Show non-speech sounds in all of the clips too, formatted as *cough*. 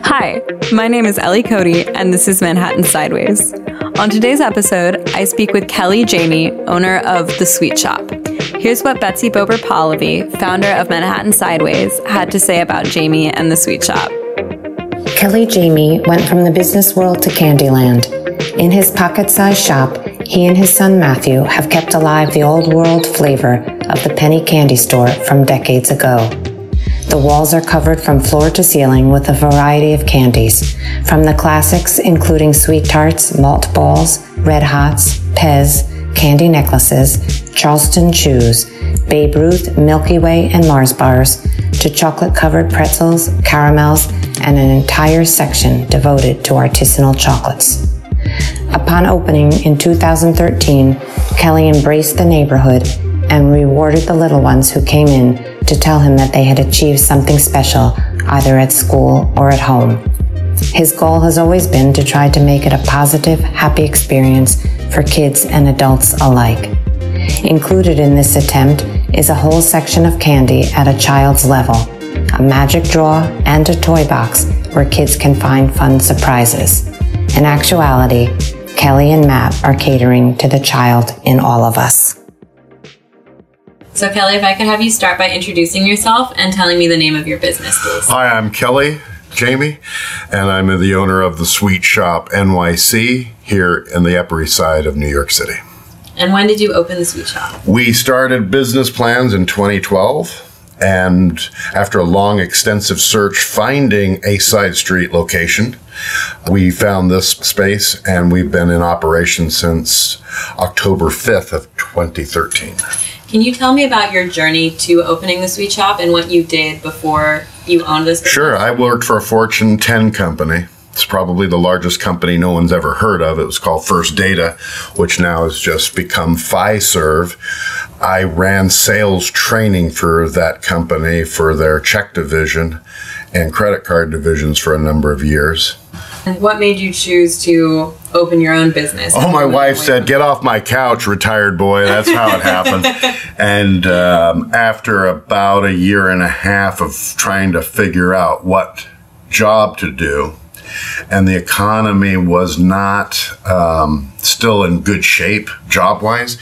Hi, my name is Ellie Cody, and this is Manhattan Sideways. On today's episode, I speak with Kelly Jaime, owner of The Sweet Shop. Here's what Betsy Bober Polivy, founder of Manhattan Sideways, had to say about Jaime and The Sweet Shop. Kelly Jaime went from the business world to Candyland. In his pocket sized shop, he and his son Matthew have kept alive the old world flavor of the penny candy store from decades ago. The walls are covered from floor to ceiling with a variety of candies, from the classics including sweet tarts, malt balls, red hots, Pez, candy necklaces, Charleston chews, Babe Ruth, Milky Way, and Mars bars, to chocolate covered pretzels, caramels, and an entire section devoted to artisanal chocolates. Upon opening in 2013, Kelly embraced the neighborhood and rewarded the little ones who came in to tell him that they had achieved something special either at school or at home. His goal has always been to try to make it a positive, happy experience for kids and adults alike. Included in this attempt is a whole section of candy at a child's level, a magic drawer, and a toy box where kids can find fun surprises. In actuality, Kelly and Matt are catering to the child in all of us. So, Kelly, if I could have you start by introducing yourself and telling me the name of your business, please. Hi, I'm Kelly Jaime, and I'm the owner of the Sweet Shop NYC here in the Upper East Side of New York City. And when did you open the Sweet Shop? We started business plans in 2012. And after a long, extensive search, finding a side street location, we found this space and we've been in operation since October 5th of 2013. Can you tell me about your journey to opening the sweet shop and what you did before you owned this? Business? Sure. I worked for a Fortune 10 company. It's probably the largest company no one's ever heard of. It was called First Data, which now has just become Fiserv. I ran sales training for that company for their check division and credit card divisions for a number of years. And what made you choose to open your own business? Oh, my wife said, "Get off my couch, retired boy." That's how it happened. *laughs* and um, after about a year and a half of trying to figure out what job to do, and the economy was not um, still in good shape job wise,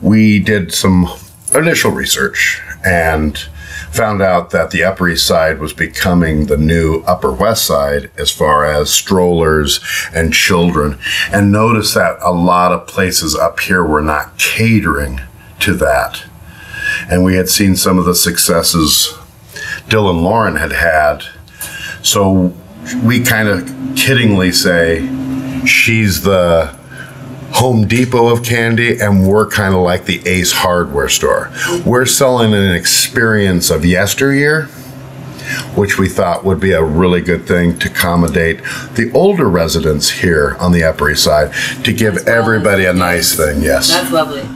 we did some initial research and found out that the Upper East Side was becoming the new Upper West Side as far as strollers and children, and noticed that a lot of places up here were not catering to that. And we had seen some of the successes Dylan Lauren had had. So we kind of kiddingly say she's the Home Depot of candy, and we're kind of like the Ace Hardware store. We're selling an experience of yesteryear, which we thought would be a really good thing to accommodate the older residents here on the Upper East Side to give everybody a nice thing. Yes. That's lovely.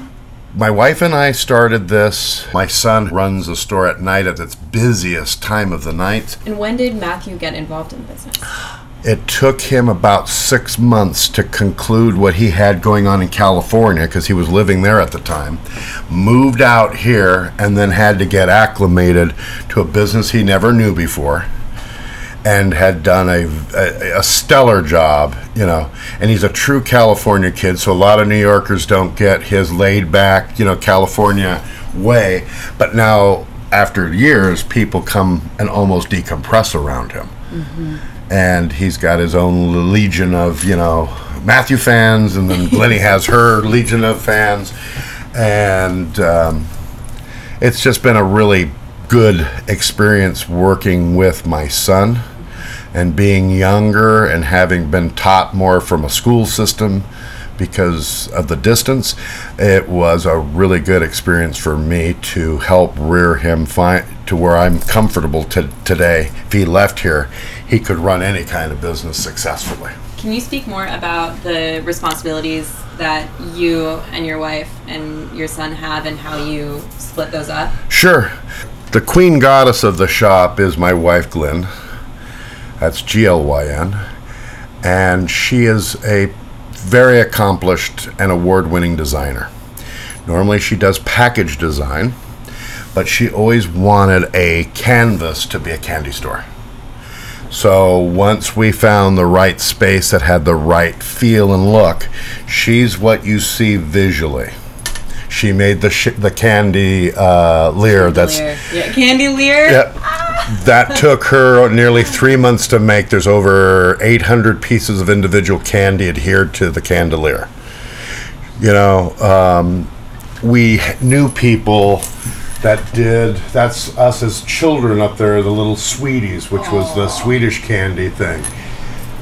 My wife and I started this. My son runs the store at night at its busiest time of the night. And when did Matthew get involved in business? It took him about six months to conclude what he had going on in California because he was living there at the time. Moved out here and then had to get acclimated to a business he never knew before and had done a, a, a, stellar job, you know. And he's a true California kid, so a lot of New Yorkers don't get his laid back, you know, California way. But now, after years, people come and almost decompress around him. Mm-hmm and he's got his own legion of you know Matthew fans, and then Lenny has her *laughs* legion of fans, and um, it's just been a really good experience working with my son and being younger and having been taught more from a school system because of the distance it was a really good experience for me to help rear him find to where I'm comfortable to today if he left here he could run any kind of business successfully. Can you speak more about the responsibilities that you and your wife and your son have and how you split those up? Sure. The queen goddess of the shop is my wife, Glyn. That's G L Y N. And she is a very accomplished and award winning designer. Normally, she does package design, but she always wanted a canvas to be a candy store So once we found the right space that had the right feel and look, she's what you see visually. She made the sh- the candy uh, leer. That's yeah, candy leer. yeah. That took her nearly three months to make. There's over 800 pieces of individual candy adhered to the candelier. You know, um, we knew people that did. That's us as children up there, the little sweeties, which was the Swedish candy thing.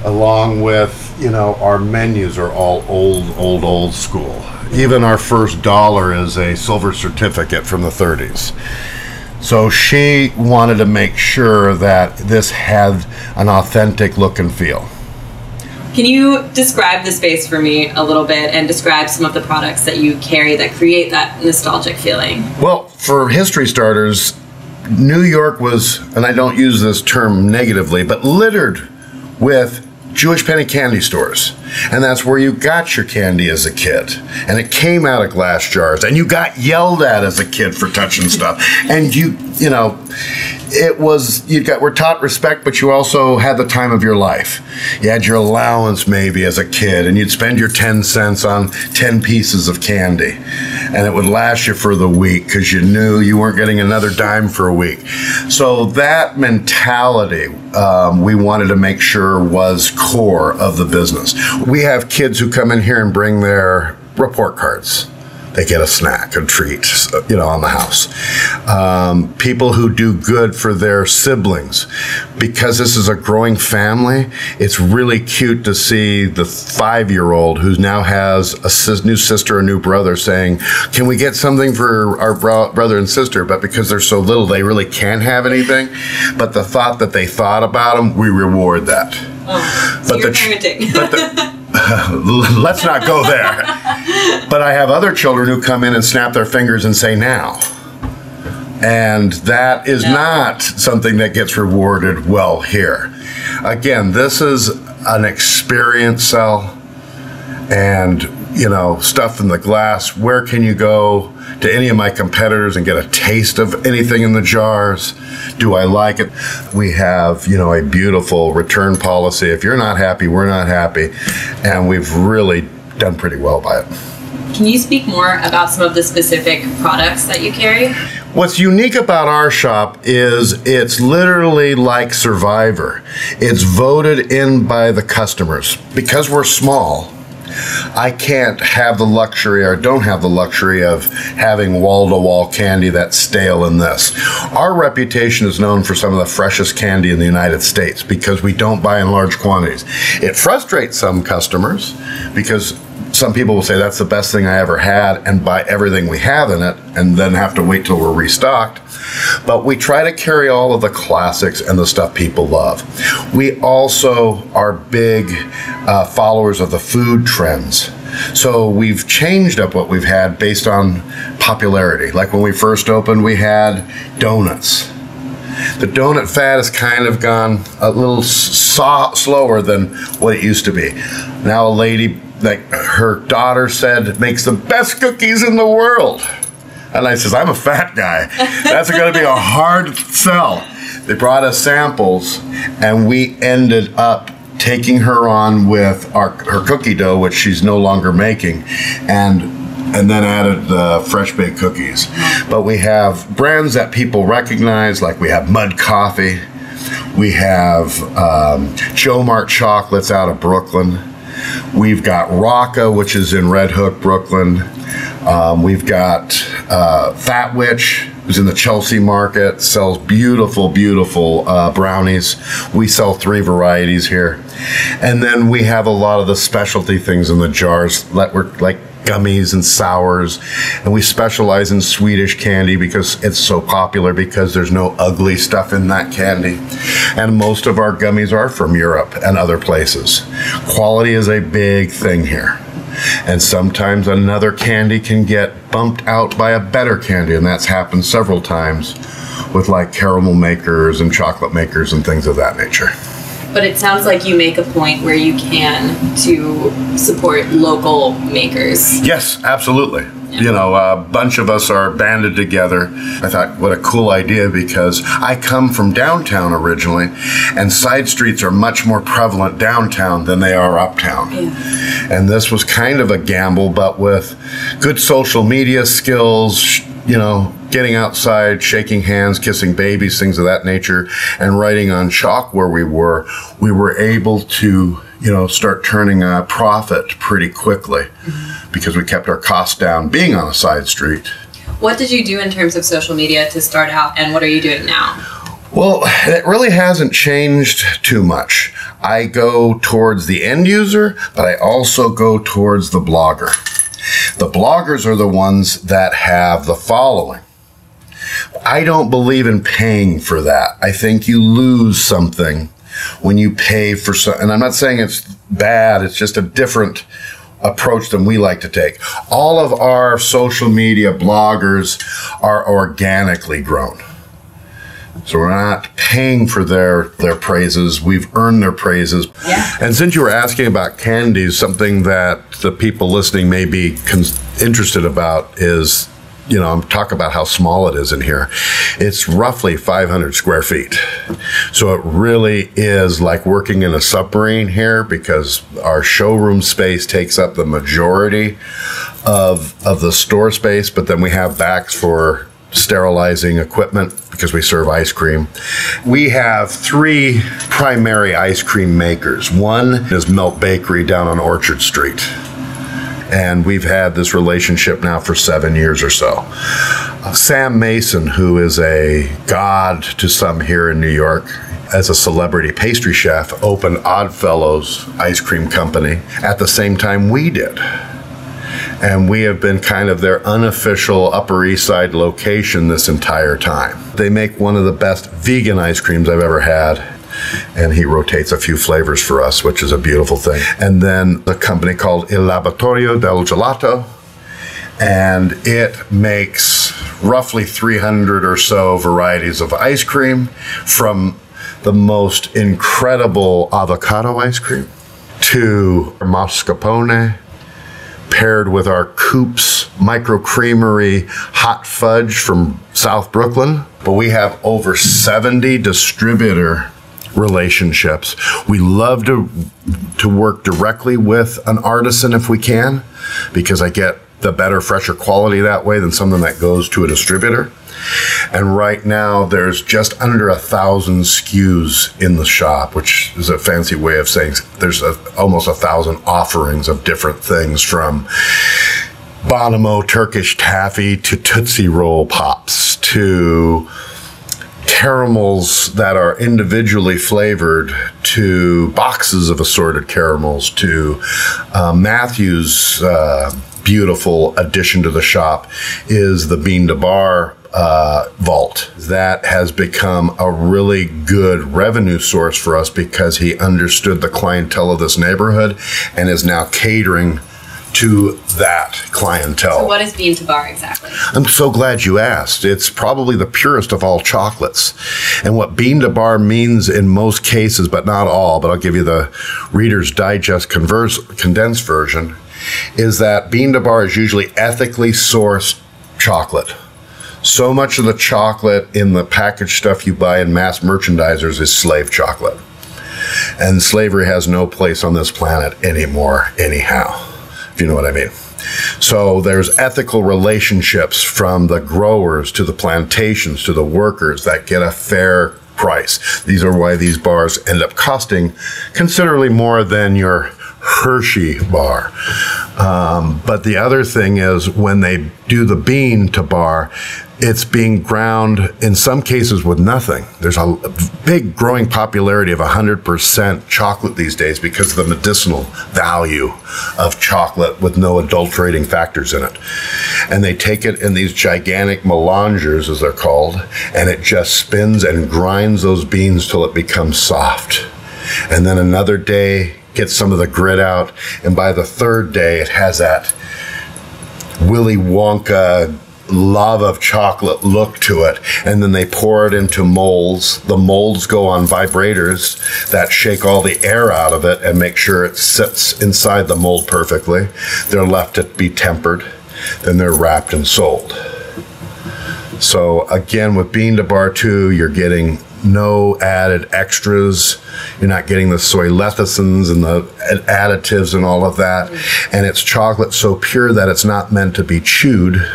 Along with, you know, our menus are all old, old, old school. Even our first dollar is a silver certificate from the 30s. So she wanted to make sure that this had an authentic look and feel. Can you describe the space for me a little bit and describe some of the products that you carry that create that nostalgic feeling? Well, for history starters, New York was, and I don't use this term negatively, but littered with Jewish penny candy stores. And that's where you got your candy as a kid. And it came out of glass jars. And you got yelled at as a kid for touching stuff. And you, you know, it was, you got, were taught respect, but you also had the time of your life. You had your allowance maybe as a kid, and you'd spend your 10 cents on 10 pieces of candy. And it would last you for the week because you knew you weren't getting another dime for a week. So that mentality, um, we wanted to make sure was core of the business. We have kids who come in here and bring their report cards. They get a snack, a treat, you know, on the house. Um, people who do good for their siblings. Because this is a growing family, it's really cute to see the five year old who now has a sis- new sister, a new brother saying, Can we get something for our bro- brother and sister? But because they're so little, they really can't have anything. But the thought that they thought about them, we reward that. Oh, so But you're the but the, *laughs* *laughs* let's not go there. But I have other children who come in and snap their fingers and say now. And that is No. not something that gets rewarded well here. Again, this is an experience cell and, you know, stuff in the glass. Where can you go to any of my competitors and get a taste of anything in the jars? Do I like it? We have, you know, a beautiful return policy. If you're not happy, we're not happy. And we've really done pretty well by it. Can you speak more about some of the specific products that you carry? What's unique about our shop is it's literally like Survivor. It's voted in by the customers. Because we're small, I can't have the luxury or don't have the luxury of having wall to wall candy that's stale in this. Our reputation is known for some of the freshest candy in the United States because we don't buy in large quantities. It frustrates some customers because some people will say that's the best thing I ever had and buy everything we have in it and then have to wait till we're restocked. But we try to carry all of the classics and the stuff people love. We also are big uh, followers of the food trends. So we've changed up what we've had based on popularity. Like when we first opened, we had donuts. The donut fad has kind of gone a little so- slower than what it used to be. Now, a lady, like her daughter said, makes the best cookies in the world. And I says, I'm a fat guy. That's going to be a hard sell. They brought us samples, and we ended up taking her on with our her cookie dough, which she's no longer making, and and then added the fresh baked cookies. But we have brands that people recognize, like we have Mud Coffee, we have um, JoMart chocolates out of Brooklyn. We've got Raaka, which is in Red Hook, Brooklyn. Um, we've got uh, Fat Witch, who's in the Chelsea market, sells beautiful, beautiful uh, brownies. We sell three varieties here. And then we have a lot of the specialty things in the jars, that were like gummies and sours. And we specialize in Swedish candy because it's so popular because there's no ugly stuff in that candy. And most of our gummies are from Europe and other places. Quality is a big thing here. And sometimes another candy can get bumped out by a better candy, and that's happened several times with like caramel makers and chocolate makers and things of that nature. But it sounds like you make a point where you can to support local makers. Yes, absolutely. You know, a bunch of us are banded together. I thought, what a cool idea because I come from downtown originally, and side streets are much more prevalent downtown than they are uptown. Yeah. And this was kind of a gamble, but with good social media skills, you know, getting outside, shaking hands, kissing babies, things of that nature, and writing on chalk where we were, we were able to, you know, start turning a profit pretty quickly mm-hmm. because we kept our costs down being on a side street. What did you do in terms of social media to start out, and what are you doing now? Well, it really hasn't changed too much. I go towards the end user, but I also go towards the blogger. The bloggers are the ones that have the following. I don't believe in paying for that. I think you lose something when you pay for something. and I'm not saying it's bad, it's just a different approach than we like to take. All of our social media bloggers are organically grown. So we're not paying for their their praises. We've earned their praises. Yeah. And since you were asking about candies, something that the people listening may be con- interested about is, you know, I'm talking about how small it is in here. It's roughly 500 square feet. So it really is like working in a submarine here because our showroom space takes up the majority of of the store space, but then we have backs for sterilizing equipment because we serve ice cream. We have three primary ice cream makers. One is Melt Bakery down on Orchard Street. And we've had this relationship now for seven years or so. Uh, Sam Mason, who is a god to some here in New York, as a celebrity pastry chef, opened Oddfellows Ice Cream Company at the same time we did and we have been kind of their unofficial Upper East Side location this entire time. They make one of the best vegan ice creams I've ever had. And he rotates a few flavors for us, which is a beautiful thing. And then a company called Il Laboratorio del Gelato, and it makes roughly 300 or so varieties of ice cream from the most incredible avocado ice cream to mascarpone paired with our Coops micro creamery hot fudge from South Brooklyn. But we have over 70 distributor relationships. We love to to work directly with an artisan if we can because I get the better fresher quality that way than something that goes to a distributor. And right now, there's just under a thousand SKUs in the shop, which is a fancy way of saying there's a, almost a thousand offerings of different things from Bonomo Turkish taffy to Tootsie Roll pops to caramels that are individually flavored to boxes of assorted caramels to uh, Matthew's uh, beautiful addition to the shop is the bean to bar uh, vault. That has become a really good revenue source for us because he understood the clientele of this neighborhood and is now catering to that clientele. So, what is bean to bar exactly? I'm so glad you asked. It's probably the purest of all chocolates. And what bean to bar means in most cases, but not all, but I'll give you the Reader's Digest converse, condensed version, is that bean to bar is usually ethically sourced chocolate so much of the chocolate in the packaged stuff you buy in mass merchandisers is slave chocolate. And slavery has no place on this planet anymore, anyhow, if you know what I mean. So there's ethical relationships from the growers to the plantations to the workers that get a fair price. These are why these bars end up costing considerably more than your Hershey bar. Um, but the other thing is when they do the bean to bar, it's being ground in some cases with nothing. There's a big growing popularity of 100% chocolate these days because of the medicinal value of chocolate with no adulterating factors in it. And they take it in these gigantic melangers, as they're called, and it just spins and grinds those beans till it becomes soft. And then another day, gets some of the grit out, and by the third day, it has that Willy Wonka lava of chocolate look to it. And then they pour it into molds. The molds go on vibrators that shake all the air out of it and make sure it sits inside the mold perfectly. They're left to be tempered. Then they're wrapped and sold. So again, with bean to bar two, you're getting no added extras. You're not getting the soy lecithins and the additives and all of that. And it's chocolate so pure that it's not meant to be chewed.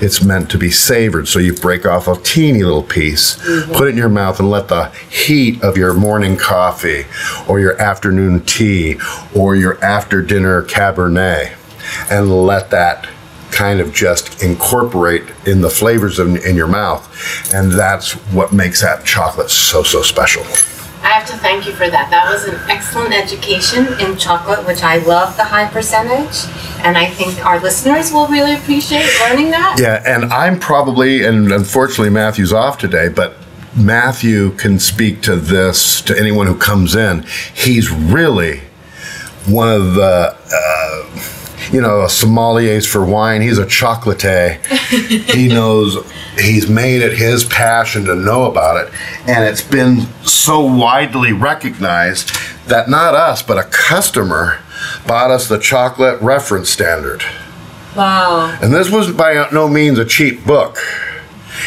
It's meant to be savored. So you break off a teeny little piece, mm-hmm. put it in your mouth, and let the heat of your morning coffee or your afternoon tea or your after dinner Cabernet and let that kind of just incorporate in the flavors in, in your mouth. And that's what makes that chocolate so, so special. I have to thank you for that. That was an excellent education in chocolate, which I love the high percentage. And I think our listeners will really appreciate learning that. Yeah, and I'm probably, and unfortunately, Matthew's off today, but Matthew can speak to this to anyone who comes in. He's really one of the. Uh, you know, a sommeliers for wine. He's a chocolatier. he *laughs* knows he's made it his passion to know about it. And it's been so widely recognized that not us, but a customer bought us the chocolate reference standard. Wow. And this was by no means a cheap book.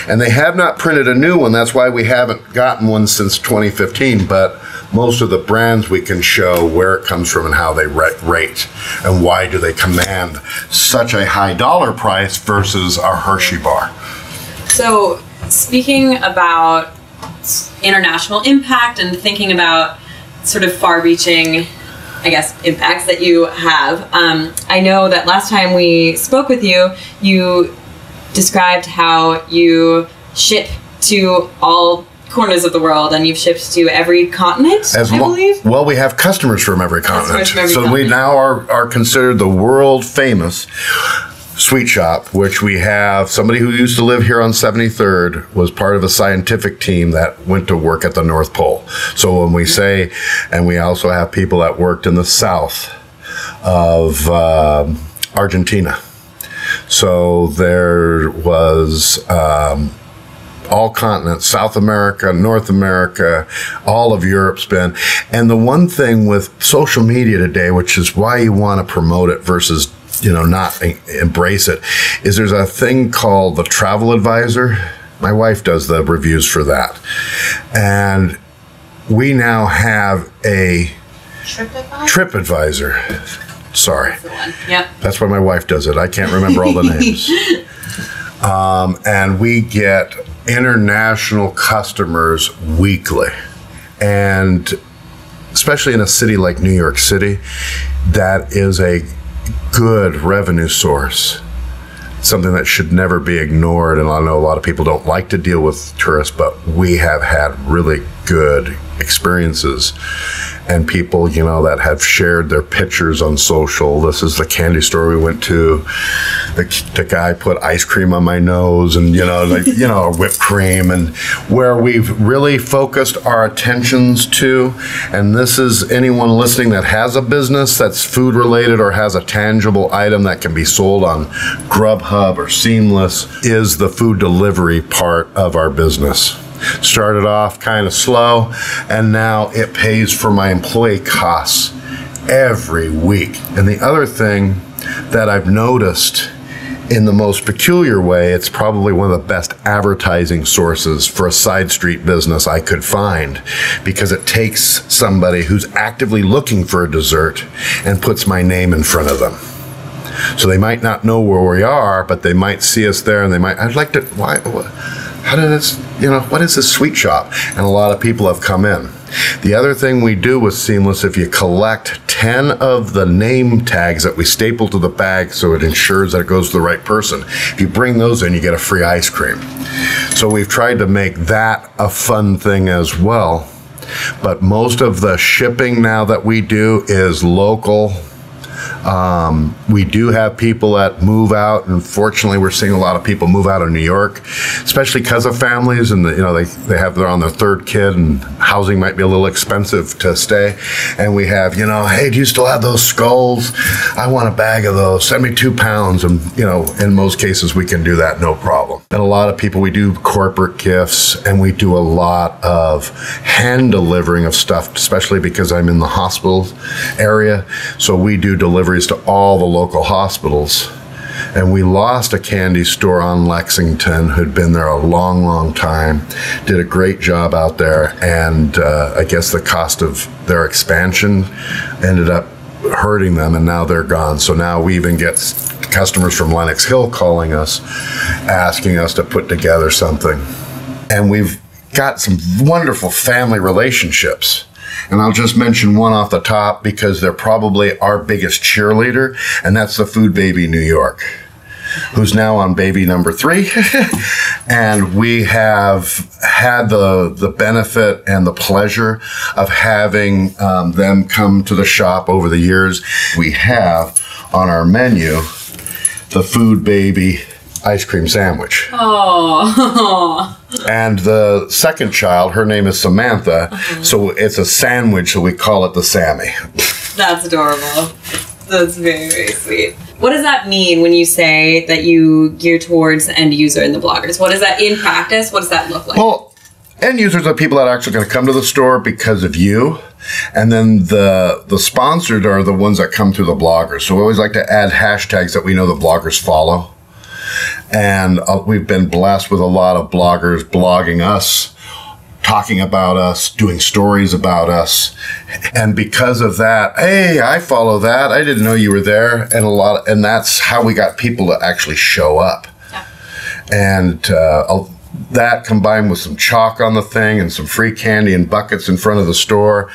And they have not printed a new one. That's why we haven't gotten one since 2015. But most of the brands we can show where it comes from and how they rate and why do they command such a high dollar price versus our Hershey bar. So, speaking about international impact and thinking about sort of far reaching I guess, impacts that you have. Um, I know that last time we spoke with you, you described how you ship to all corners of the world and you've shipped to every continent, As I well, believe. Well, we have customers from every continent. From every so continent. we now are, are considered the world famous Sweet Shop, which we have somebody who used to live here on 73rd was part of a scientific team that went to work at the North Pole. So when we say, and we also have people that worked in the south of uh, Argentina. So there was um, all continents, South America, North America, all of Europe's been. And the one thing with social media today, which is why you want to promote it versus you know not embrace it, is there's a thing called the Travel Advisor. My wife does the reviews for that, and we now have a TripAdvisor. TripAdvisor. Sorry. That's yep. That's why my wife does it. I can't remember all the *laughs* names. um, and we get international customers weekly. And especially in a city like New York City, that is a good revenue source. Something that should never be ignored. And I know a lot of people don't like to deal with tourists, but we have had really good experiences and people, you know, that have shared their pictures on social. This is the candy store we went to. The, the guy put ice cream on my nose and, you know, like, you know, whipped cream and where we've really focused our attentions to. And this is anyone listening that has a business that's food related or has a tangible item that can be sold on Grubhub or Seamless is the food delivery part of our business. Started off kind of slow, and now it pays for my employee costs every week. And the other thing that I've noticed in the most peculiar way, it's probably one of the best advertising sources for a side street business I could find because it takes somebody who's actively looking for a dessert and puts my name in front of them. So they might not know where we are, but they might see us there and they might, I'd like to, why? How did this, you know, what is this sweet shop? And a lot of people have come in. The other thing we do with Seamless, if you collect 10 of the name tags that we staple to the bag so it ensures that it goes to the right person, if you bring those in, you get a free ice cream. So we've tried to make that a fun thing as well. But most of the shipping now that we do is local um, we do have people that move out. and fortunately, we're seeing a lot of people move out of New York, especially because of families and the, you know they they have they're on their third kid and housing might be a little expensive to stay. And we have you know, hey, do you still have those skulls? I want a bag of those. Send me two pounds, and you know, in most cases we can do that no problem. And a lot of people we do corporate gifts, and we do a lot of hand delivering of stuff, especially because I'm in the hospital area. So we do deliveries to all the local hospitals. and we lost a candy store on Lexington who'd been there a long, long time. Did a great job out there, and uh, I guess the cost of their expansion ended up hurting them, and now they're gone. So now we even get customers from Lenox Hill calling us, asking us to put together something, and we've got some wonderful family relationships. And I'll just mention one off the top because they're probably our biggest cheerleader, and that's the Food Baby New York, who's now on baby number three. *laughs* and we have had the, the benefit and the pleasure of having um, them come to the shop over the years. We have on our menu the Food Baby ice cream sandwich. Oh. *laughs* And the second child, her name is Samantha, uh-huh. so it's a sandwich, so we call it the Sammy. *laughs* That's adorable. That's very, very sweet. What does that mean when you say that you gear towards the end user and the bloggers? What is that in practice? What does that look like? Well, end users are people that are actually going to come to the store because of you. And then the the sponsored are the ones that come through the bloggers. So we always like to add hashtags that we know the bloggers follow. And uh, we've been blessed with a lot of bloggers blogging us, talking about us, doing stories about us. And because of that, hey, I follow that. I didn't know you were there. And a lot, and that's how we got people to actually show up. And uh, that combined with some chalk on the thing and some free candy and buckets in front of the store,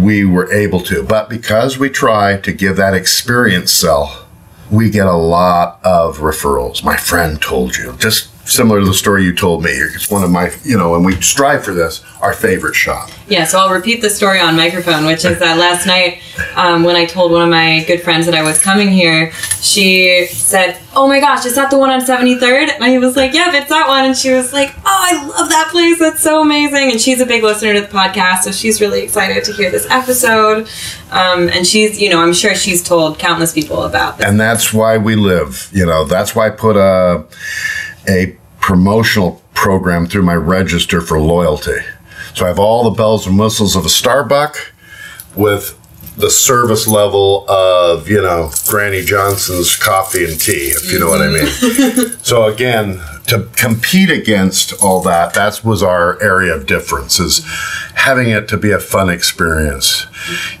we were able to. But because we try to give that experience sell, we get a lot of referrals. My friend told you, just similar to the story you told me. It's one of my, you know, and we strive for this, our favorite shop. Yeah, so I'll repeat the story on microphone, which is that last night um, when I told one of my good friends that I was coming here, she said, Oh my gosh, is that the one on 73rd? And I was like, Yep, it's that one. And she was like, Oh, I love that place. That's so amazing. And she's a big listener to the podcast, so she's really excited to hear this episode. Um, and she's, you know, I'm sure she's told countless people about this. And that's why we live. You know, that's why I put a, a promotional program through my register for loyalty. So I have all the bells and whistles of a Starbucks with the service level of, you know, Granny Johnson's coffee and tea, if you know what I mm-hmm. mean. so again, to compete against all that, that was our area of difference is having it to be a fun experience.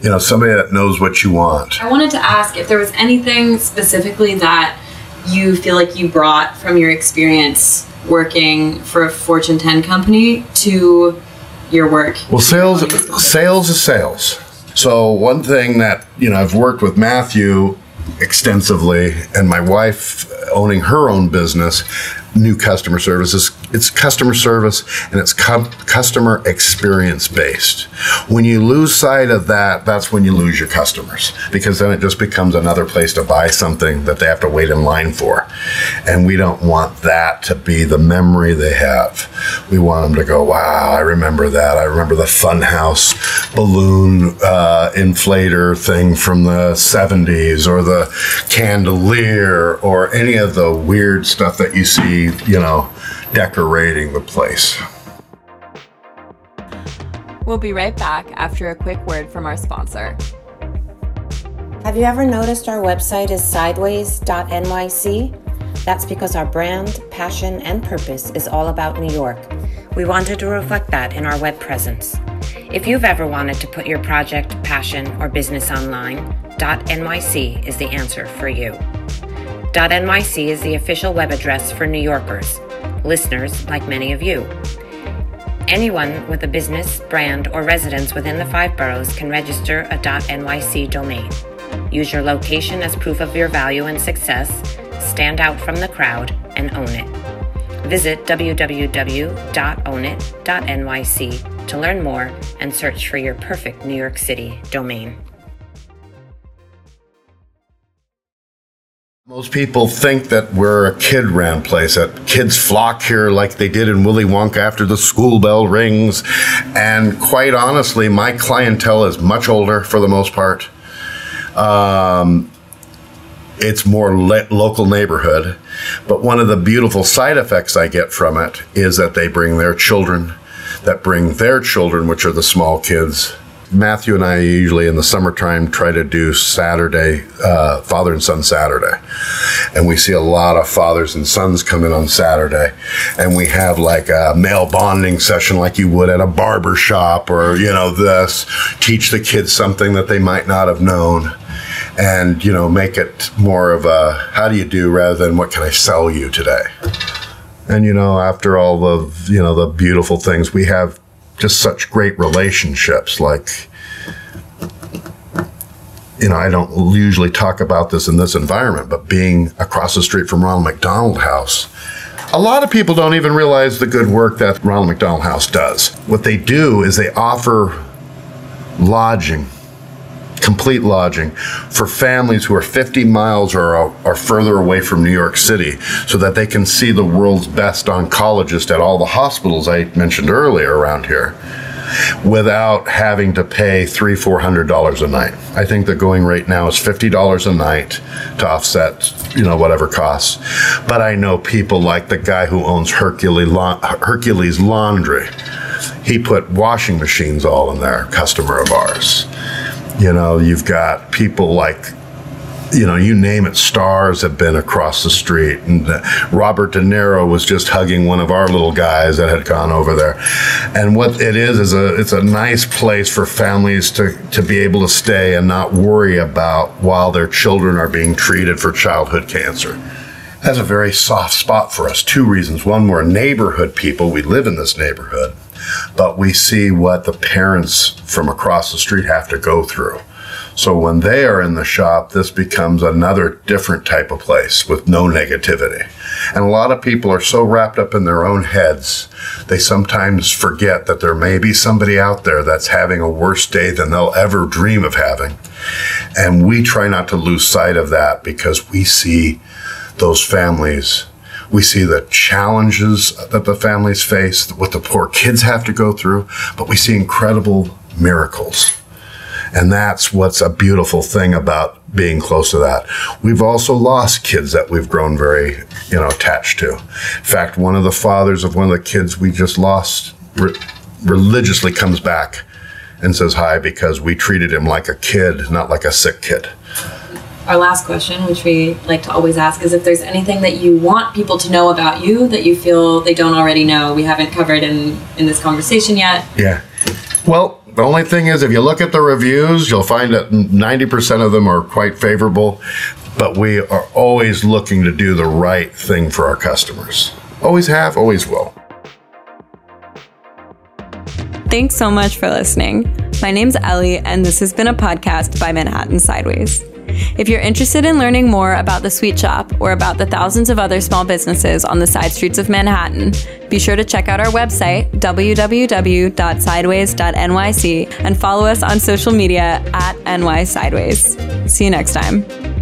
You know, somebody that knows what you want. I wanted to ask if there was anything specifically that you feel like you brought from your experience working for a Fortune 10 company to your work. Well, sales sales is sales. So one thing that you know I've worked with Matthew extensively, and my wife owning her own business, new customer services. It's customer service and it's cu- customer experience based. When you lose sight of that, that's when you lose your customers because then it just becomes another place to buy something that they have to wait in line for. And we don't want that to be the memory they have. We want them to go, wow, I remember that. I remember the Funhouse balloon uh, inflator thing from the 70s or the chandelier or any of the weird stuff that you see, you know, decorating the place. We'll be right back after a quick word from our sponsor. Have you ever noticed our website is sideways.nyc? That's because our brand, passion, and purpose is all about New York. We wanted to reflect that in our web presence. If you've ever wanted to put your project, passion, or business online, .nyc is the answer for you. .nyc is the official web address for New Yorkers, listeners like many of you. Anyone with a business, brand, or residence within the five boroughs can register a .nyc domain. Use your location as proof of your value and success, stand out from the crowd, and own it. Visit www.ownit.nyc to learn more and search for your perfect New York City domain. Most people think that we're a kid ran place, that kids flock here like they did in Willy Wonka after the school bell rings. And quite honestly, my clientele is much older for the most part. Um, it's more le- local neighborhood. But one of the beautiful side effects I get from it is that they bring their children, that bring their children, which are the small kids, Matthew and I usually in the summertime try to do Saturday, uh, father and son Saturday. And we see a lot of fathers and sons come in on Saturday. And we have like a male bonding session like you would at a barber shop or, you know, this. Teach the kids something that they might not have known and you know make it more of a how do you do rather than what can i sell you today and you know after all the you know the beautiful things we have just such great relationships like you know i don't usually talk about this in this environment but being across the street from ronald mcdonald house a lot of people don't even realize the good work that ronald mcdonald house does. What they do is they offer lodging complete lodging for families who are 50 miles or, or further away from New York City so that they can see the world's best oncologist at all the hospitals I mentioned earlier around here without having to pay three, four hundred dollars a night. I think the going rate now is fifty dollars a night to offset, you know, whatever costs. But I know people like the guy who owns Hercules, Hercules Laundry. He put washing machines all in there, customer of ours. You know, you've got people like, you know, you name it, stars have been across the street. And uh, Robert De Niro was just hugging one of our little guys that had gone over there. And what it is, is a, it's a nice place for families to, to be able to stay and not worry about while their children are being treated for childhood cancer. That's a very soft spot for us. Two reasons. One, we're neighborhood people. We live in this neighborhood but we see what the parents from across the street have to go through. So when they are in the shop, this becomes another different type of place with no negativity. And a lot of people are so wrapped up in their own heads, they sometimes forget that there may be somebody out there that's having a worse day than they'll ever dream of having. And we try not to lose sight of that because we see those families we see the challenges that the families face, what the poor kids have to go through, but we see incredible miracles. And that's what's a beautiful thing about being close to that. We've also lost kids that we've grown very, you know, attached to. In fact, one of the fathers of one of the kids we just lost re- religiously comes back and says hi because we treated him like a kid, not like a sick kid our last question, which we like to always ask, is if there's anything that you want people to know about you that you feel they don't already know, we haven't covered in in this conversation yet. Yeah. Well, the only thing is, if you look at the reviews, you'll find that 90% of them are quite favorable, but we are always looking to do the right thing for our customers. Always have, always will. Thanks so much for listening. My name's Ellie, and this has been a podcast by Manhattan Sideways. If you're interested in learning more about the Sweet Shop or about the thousands of other small businesses on the side streets of Manhattan, be sure to check out our website, www.sideways.nyc, and follow us on social media at NY Sideways. See you next time.